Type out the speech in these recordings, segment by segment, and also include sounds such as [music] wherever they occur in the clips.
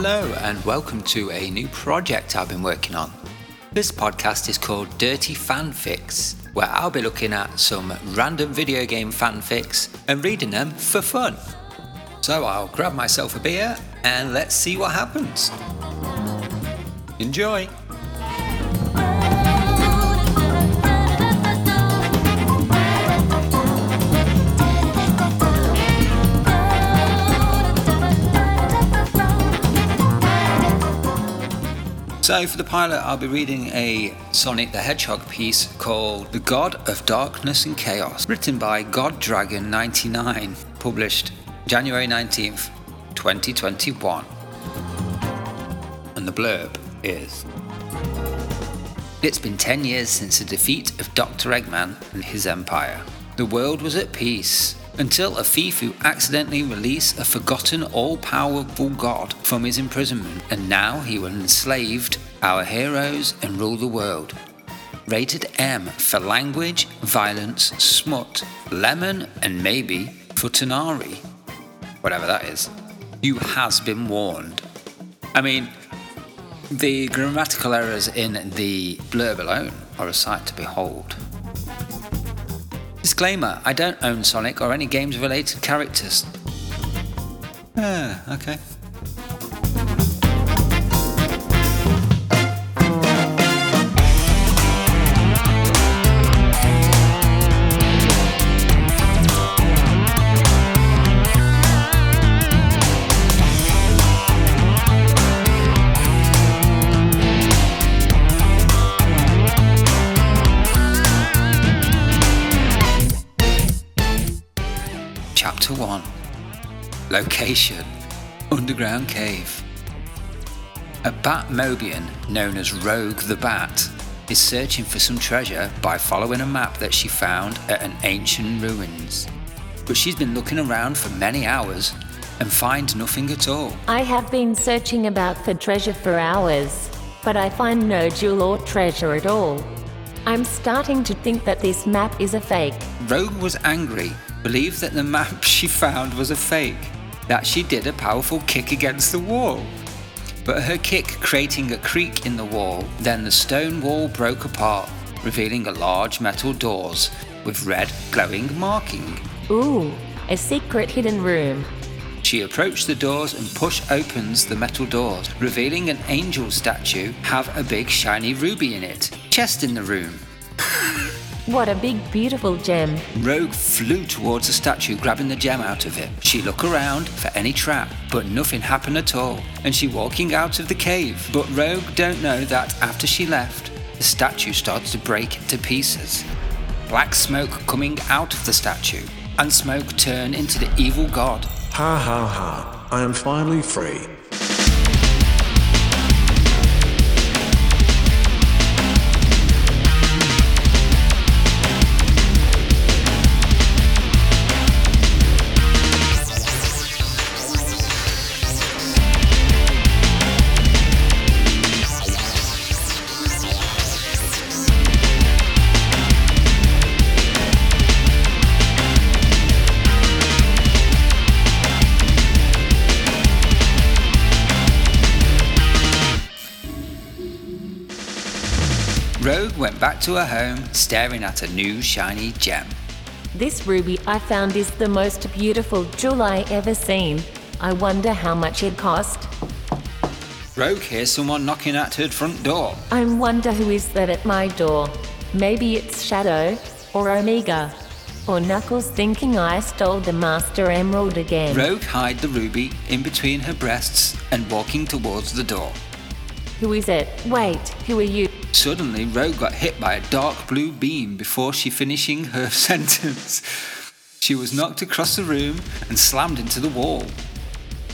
Hello, and welcome to a new project I've been working on. This podcast is called Dirty Fanfics, where I'll be looking at some random video game fanfics and reading them for fun. So I'll grab myself a beer and let's see what happens. Enjoy! So, for the pilot, I'll be reading a Sonic the Hedgehog piece called The God of Darkness and Chaos, written by God Dragon 99, published January 19th, 2021. And the blurb is It's been 10 years since the defeat of Dr. Eggman and his empire. The world was at peace until a thief who accidentally released a forgotten all powerful god from his imprisonment, and now he will enslaved our heroes and rule the world. Rated M for language, violence, smut, lemon, and maybe futanari. Whatever that is. You has been warned. I mean, the grammatical errors in the blurb alone are a sight to behold. Disclaimer I don't own Sonic or any games related characters. Ah, okay. Chapter 1 Location Underground Cave. A Batmobian known as Rogue the Bat is searching for some treasure by following a map that she found at an ancient ruins. But she's been looking around for many hours and finds nothing at all. I have been searching about for treasure for hours, but I find no jewel or treasure at all. I'm starting to think that this map is a fake. Rogue was angry, believed that the map [laughs] she found was a fake, that she did a powerful kick against the wall. But her kick creating a creak in the wall, then the stone wall broke apart, revealing a large metal doors with red glowing marking. Ooh, a secret hidden room. She approached the doors and push opens the metal doors, revealing an angel statue have a big shiny ruby in it. Chest in the room. [laughs] What a big, beautiful gem. Rogue flew towards the statue, grabbing the gem out of it. She looked around for any trap, but nothing happened at all, and she walking out of the cave. But Rogue don't know that after she left, the statue started to break into pieces. Black smoke coming out of the statue, and smoke turned into the evil god. Ha ha ha, I am finally free. Back to her home, staring at a new shiny gem. This ruby I found is the most beautiful jewel I ever seen. I wonder how much it cost. Rogue hears someone knocking at her front door. I wonder who is that at my door. Maybe it's Shadow or Omega. Or Knuckles thinking I stole the Master Emerald again. Rogue hid the ruby in between her breasts and walking towards the door. Who is it? Wait, who are you? Suddenly, Rogue got hit by a dark blue beam before she finishing her [laughs] sentence. She was knocked across the room and slammed into the wall.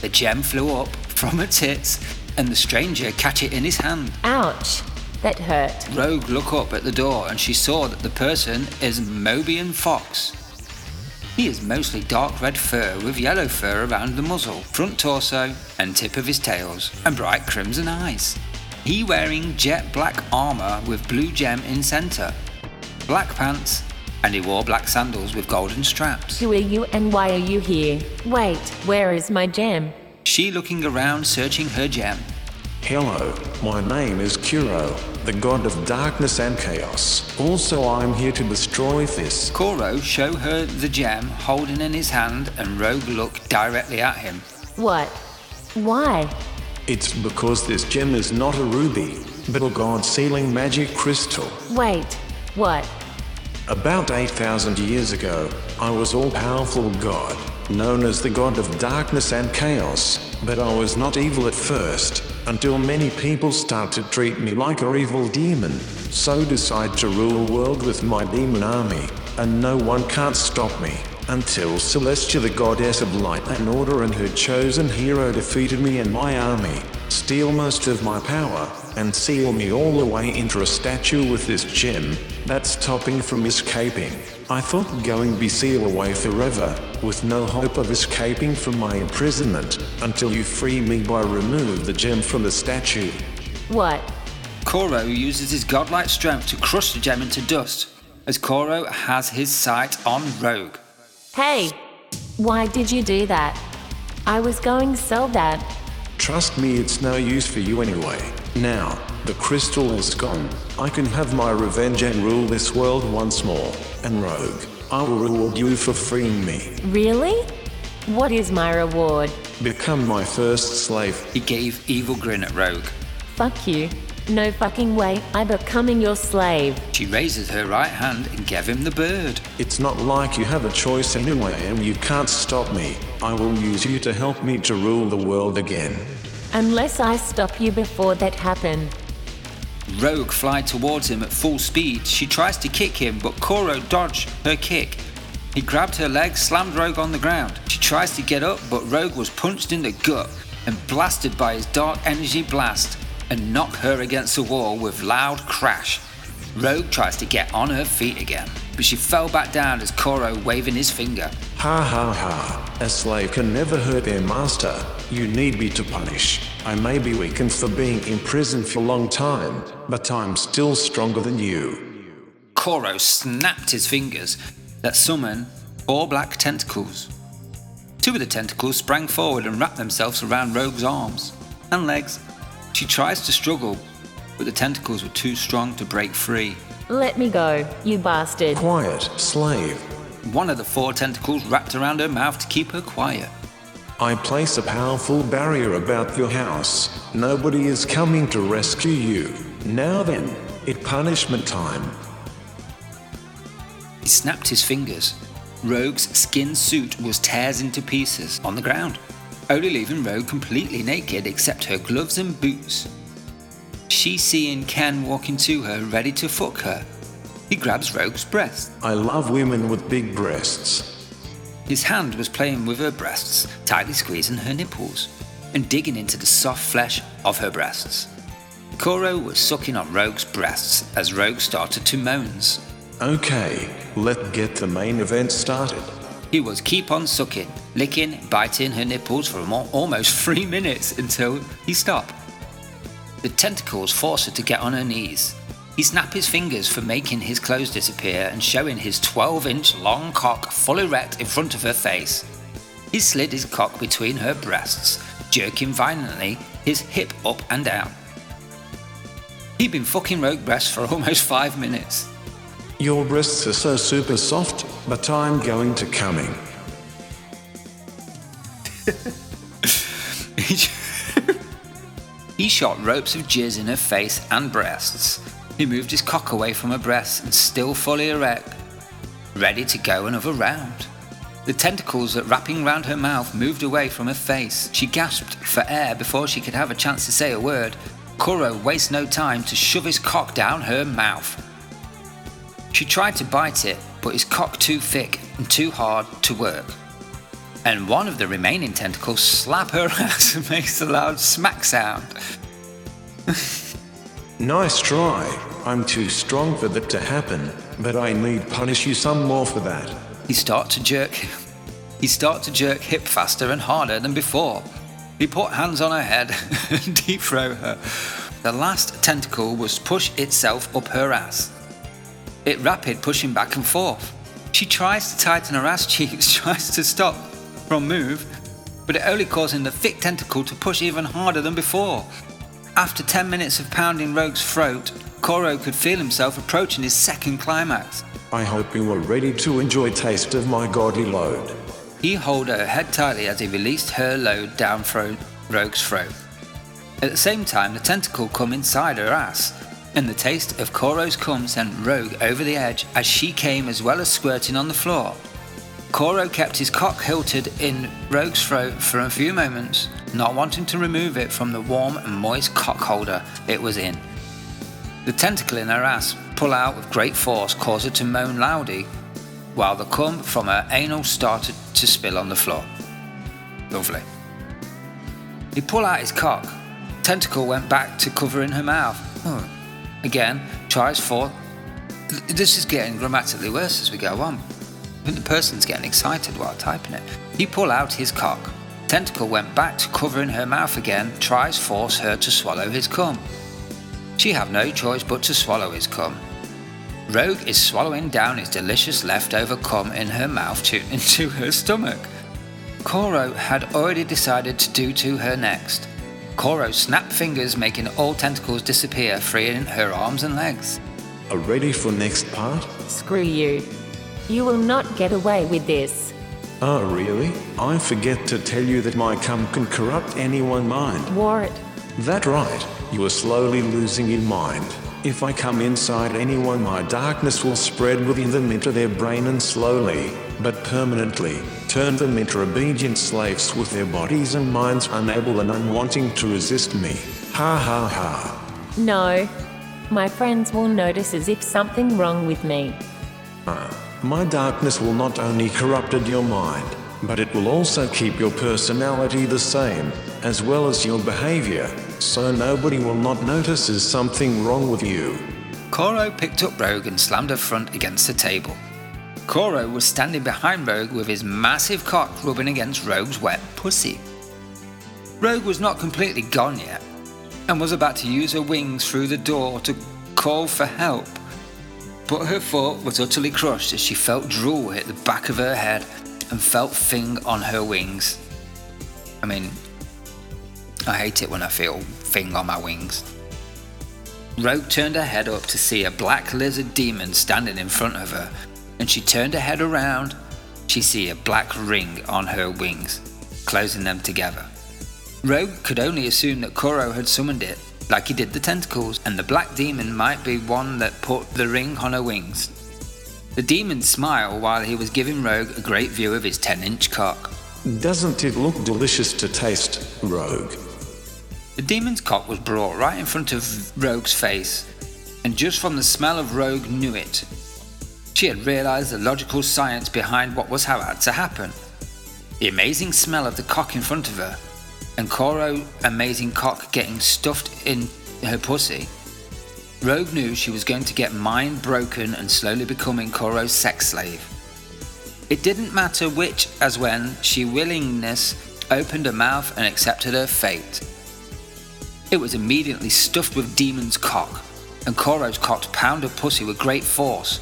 The gem flew up from her tits, and the stranger catch it in his hand. Ouch, that hurt. Rogue look up at the door and she saw that the person is Mobian Fox. He is mostly dark red fur with yellow fur around the muzzle, front torso, and tip of his tails, and bright crimson eyes. He wearing jet black armor with blue gem in center, black pants, and he wore black sandals with golden straps. Who are you and why are you here? Wait, where is my gem? she looking around searching her gem. Hello, my name is Kuro, the god of darkness and chaos. Also, I'm here to destroy this. Koro show her the gem holding in his hand and Rogue look directly at him. What? Why? It's because this gem is not a ruby, but a god sealing magic crystal. Wait, what? About 8,000 years ago, I was all powerful god, known as the god of darkness and chaos, but I was not evil at first, until many people start to treat me like a evil demon. So decide to rule the world with my demon army, and no one can't stop me. Until Celestia, the goddess of light and order, and her chosen hero defeated me and my army, steal most of my power, and seal me all the way into a statue with this gem that's stopping from escaping. I thought going be sealed away forever, with no hope of escaping from my imprisonment, until you free me by remove the gem from the statue. What? Koro uses his godlike strength to crush the gem into dust, as Koro has his sight on Rogue. Hey! Why did you do that? I was going to sell that. Trust me, it's no use for you anyway. Now, the crystal is gone. I can have my revenge and rule this world once more. And Rogue, I will reward you for freeing me. Really? What is my reward? Become my first slave. He gave evil grin at Rogue. Fuck you. No fucking way. I'm becoming your slave. She raises her right hand and gave him the bird. It's not like you have a choice anyway, and you can't stop me. I will use you to help me to rule the world again. Unless I stop you before that happened. Rogue fly towards him at full speed. She tries to kick him, but Koro dodged her kick. He grabbed her leg, slammed Rogue on the ground. She tries to get up, but Rogue was punched in the gut and blasted by his dark energy blast and knock her against the wall with loud crash. Rogue tries to get on her feet again, but she fell back down as Koro waving his finger. Ha ha ha. A slave can never hurt their master. You need me to punish. I may be weakened for being imprisoned for a long time, but I'm still stronger than you. Koro snapped his fingers that summoned four black tentacles. Two of the tentacles sprang forward and wrapped themselves around Rogue's arms and legs. She tries to struggle, but the tentacles were too strong to break free. Let me go, you bastard. Quiet, slave. One of the four tentacles wrapped around her mouth to keep her quiet. I place a powerful barrier about your house. Nobody is coming to rescue you. Now then, it punishment time. He snapped his fingers. Rogue's skin suit was tears into pieces on the ground, only leaving Rogue completely naked except her gloves and boots. She seeing Ken walking to her, ready to fuck her. He grabs Rogue's breast. I love women with big breasts. His hand was playing with her breasts, tightly squeezing her nipples and digging into the soft flesh of her breasts. Koro was sucking on Rogue's breasts as Rogue started to moans. Okay, let's get the main event started. He was keep on sucking, licking, biting her nipples for almost [laughs] three minutes until he stopped. The tentacles forced her to get on her knees. He snapped his fingers for making his clothes disappear and showing his 12 inch long cock full erect in front of her face. He slid his cock between her breasts, jerking violently his hip up and down. He'd been fucking Rogue breasts for [laughs] almost five minutes. Your breasts are so super soft, but I'm going to coming. [laughs] [laughs] he shot ropes of jizz in her face and breasts. He moved his cock away from her breasts and still fully erect, ready to go another round. The tentacles that wrapping round her mouth moved away from her face. She gasped for air before she could have a chance to say a word. Kuro wastes no time to shove his cock down her mouth. She tried to bite it, but his cock too thick and too hard to work. And one of the remaining tentacles slap her [laughs] ass and makes a loud smack sound. [laughs] Nice try. I'm too strong for that to happen, but I need punish you some more for that. He start to jerk. He start to jerk hip faster and harder than before. He put hands on her head [laughs] and deep throw her. The last tentacle was push itself up her ass. It rapid pushing back and forth. She tries to tighten her ass cheeks, [laughs] tries to stop from move, but it only causing the thick tentacle to push even harder than before. After 10 minutes of pounding Rogue's throat, Koro could feel himself approaching his second climax. I hope you are ready to enjoy taste of my godly load. He held her head tightly as he released her load down through Rogue's throat. At the same time, the tentacle come inside her ass, and the taste of Koro's cum sent Rogue over the edge as she came as well as squirting on the floor. Koro kept his cock hilted in Rogue's throat for a few moments, not wanting to remove it from the warm and moist cock holder it was in. The tentacle in her ass pull out with great force caused her to moan loudly, while the cum from her anal started to spill on the floor. Lovely. He pulled out his cock. Tentacle went back to covering her mouth. Oh. Again, tries for. This is getting grammatically worse as we go on. The person's getting excited while typing it. He pulled out his cock. Tentacle went back to covering her mouth again, tries force her to swallow his cum. She have no choice but to swallow his cum. Rogue is swallowing down his delicious leftover cum in her mouth to, [laughs] into her stomach. Koro had already decided to do to her next. Koro snapped fingers, making all tentacles disappear, freeing her arms and legs. Are ready for next part? Screw you. You will not get away with this. Oh, really? I forget to tell you that my cum can corrupt anyone's mind. What? That right. You are slowly losing your mind. If I come inside anyone, my darkness will spread within them into their brain and slowly, but permanently, turn them into obedient slaves with their bodies and minds unable and unwanting to resist me. Ha ha ha. No. My friends will notice as if something wrong with me. Ah, my darkness will not only corrupted your mind, but it will also keep your personality the same, as well as your behavior, so nobody will not notice there's something wrong with you. Koro picked up Rogue and slammed her front against the table. Koro was standing behind Rogue with his massive cock rubbing against Rogue's wet pussy. Rogue was not completely gone yet, and was about to use her wings through the door to call for help. But her foot was utterly crushed as she felt drool hit the back of her head and felt Thing on her wings. I mean, I hate it when I feel Thing on my wings. Rogue turned her head up to see a black lizard demon standing in front of her, and she turned her head around. She see a black ring on her wings, closing them together. Rogue could only assume that Koro had summoned it, like he did the tentacles, and the black demon might be one that put the ring on her wings. The demon smiled while he was giving Rogue a great view of his 10 inch cock. Doesn't it look delicious to taste, Rogue? The demon's cock was brought right in front of Rogue's face, and just from the smell of Rogue knew it. She had realized the logical science behind what was about to happen. The amazing smell of the cock in front of her, and Koro amazing cock getting stuffed in her pussy. Rogue knew she was going to get mind broken and slowly becoming Koro's sex slave. It didn't matter which as when she willingness opened her mouth and accepted her fate. It was immediately stuffed with demon's cock, and Koro's cock pounded pussy with great force.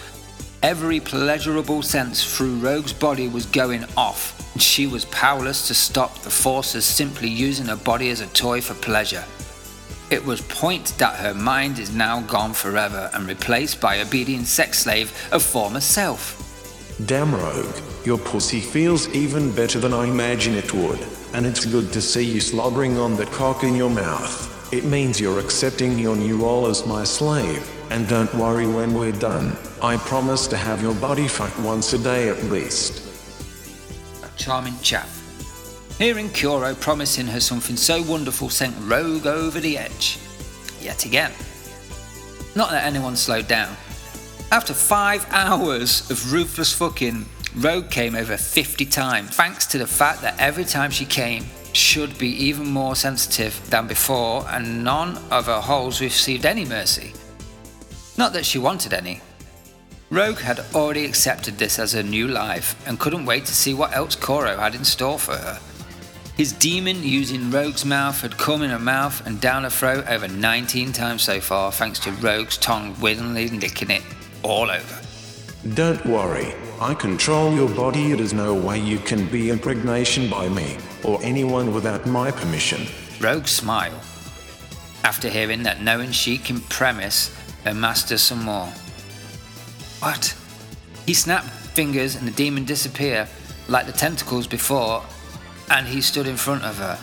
Every pleasurable sense through Rogue's body was going off, and she was powerless to stop the forces simply using her body as a toy for pleasure. It was point that her mind is now gone forever and replaced by obedient sex slave of former self. Damn, Rogue. Your pussy feels even better than I imagine it would, and it's good to see you slobbering on that cock in your mouth. It means you're accepting your new role as my slave, and don't worry when we're done. I promise to have your body fucked once a day at least. A charming chap. Hearing Kuro promising her something so wonderful sent Rogue over the edge. Yet again. Not that anyone slowed down. After five hours of ruthless fucking, Rogue came over 50 times, thanks to the fact that every time she came, should be even more sensitive than before, and none of her holes received any mercy. Not that she wanted any. Rogue had already accepted this as her new life and couldn't wait to see what else Koro had in store for her. His demon using Rogue's mouth had come in her mouth and down her throat over 19 times so far, thanks to Rogue's tongue willingly licking it all over. Don't worry, I control your body. There is no way you can be impregnation by me, or anyone without my permission. Rogue smile after hearing that knowing she can premise her master some more. What? He snapped fingers and the demon disappeared like the tentacles before, and he stood in front of her.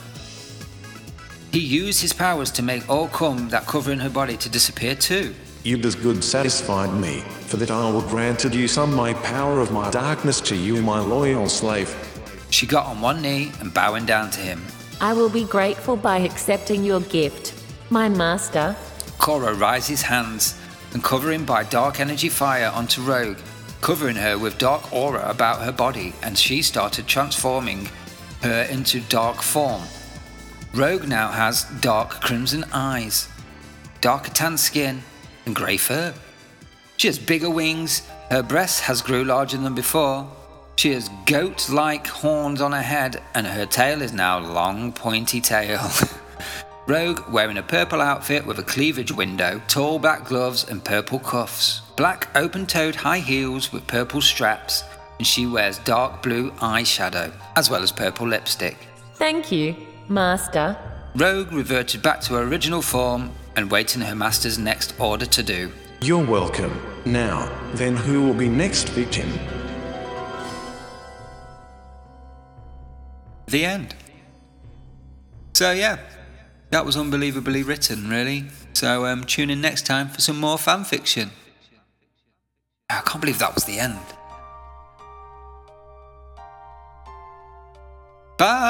He used his powers to make all cum that covering her body to disappear too. You does good satisfied me, for that I will granted you some my power of my darkness to you, my loyal slave. She got on one knee and bowing down to him. I will be grateful by accepting your gift, my master. Cora rises hands and covering by dark energy fire onto Rogue, covering her with dark aura about her body, and she started transforming her into dark form. Rogue now has dark crimson eyes, darker tan skin, and grey fur. She has bigger wings, her breast has grew larger than before. She has goat-like horns on her head, and her tail is now long pointy tail. [laughs] Rogue wearing a purple outfit with a cleavage window, tall black gloves, and purple cuffs. Black open toed high heels with purple straps, and she wears dark blue eyeshadow, as well as purple lipstick. Thank you, master. Rogue reverted back to her original form and waiting her master's next order to do. You're welcome. Now, then who will be next victim? The end. So, yeah, that was unbelievably written, really. So, um, tune in next time for some more fan fiction. I can't believe that was the end. Bye!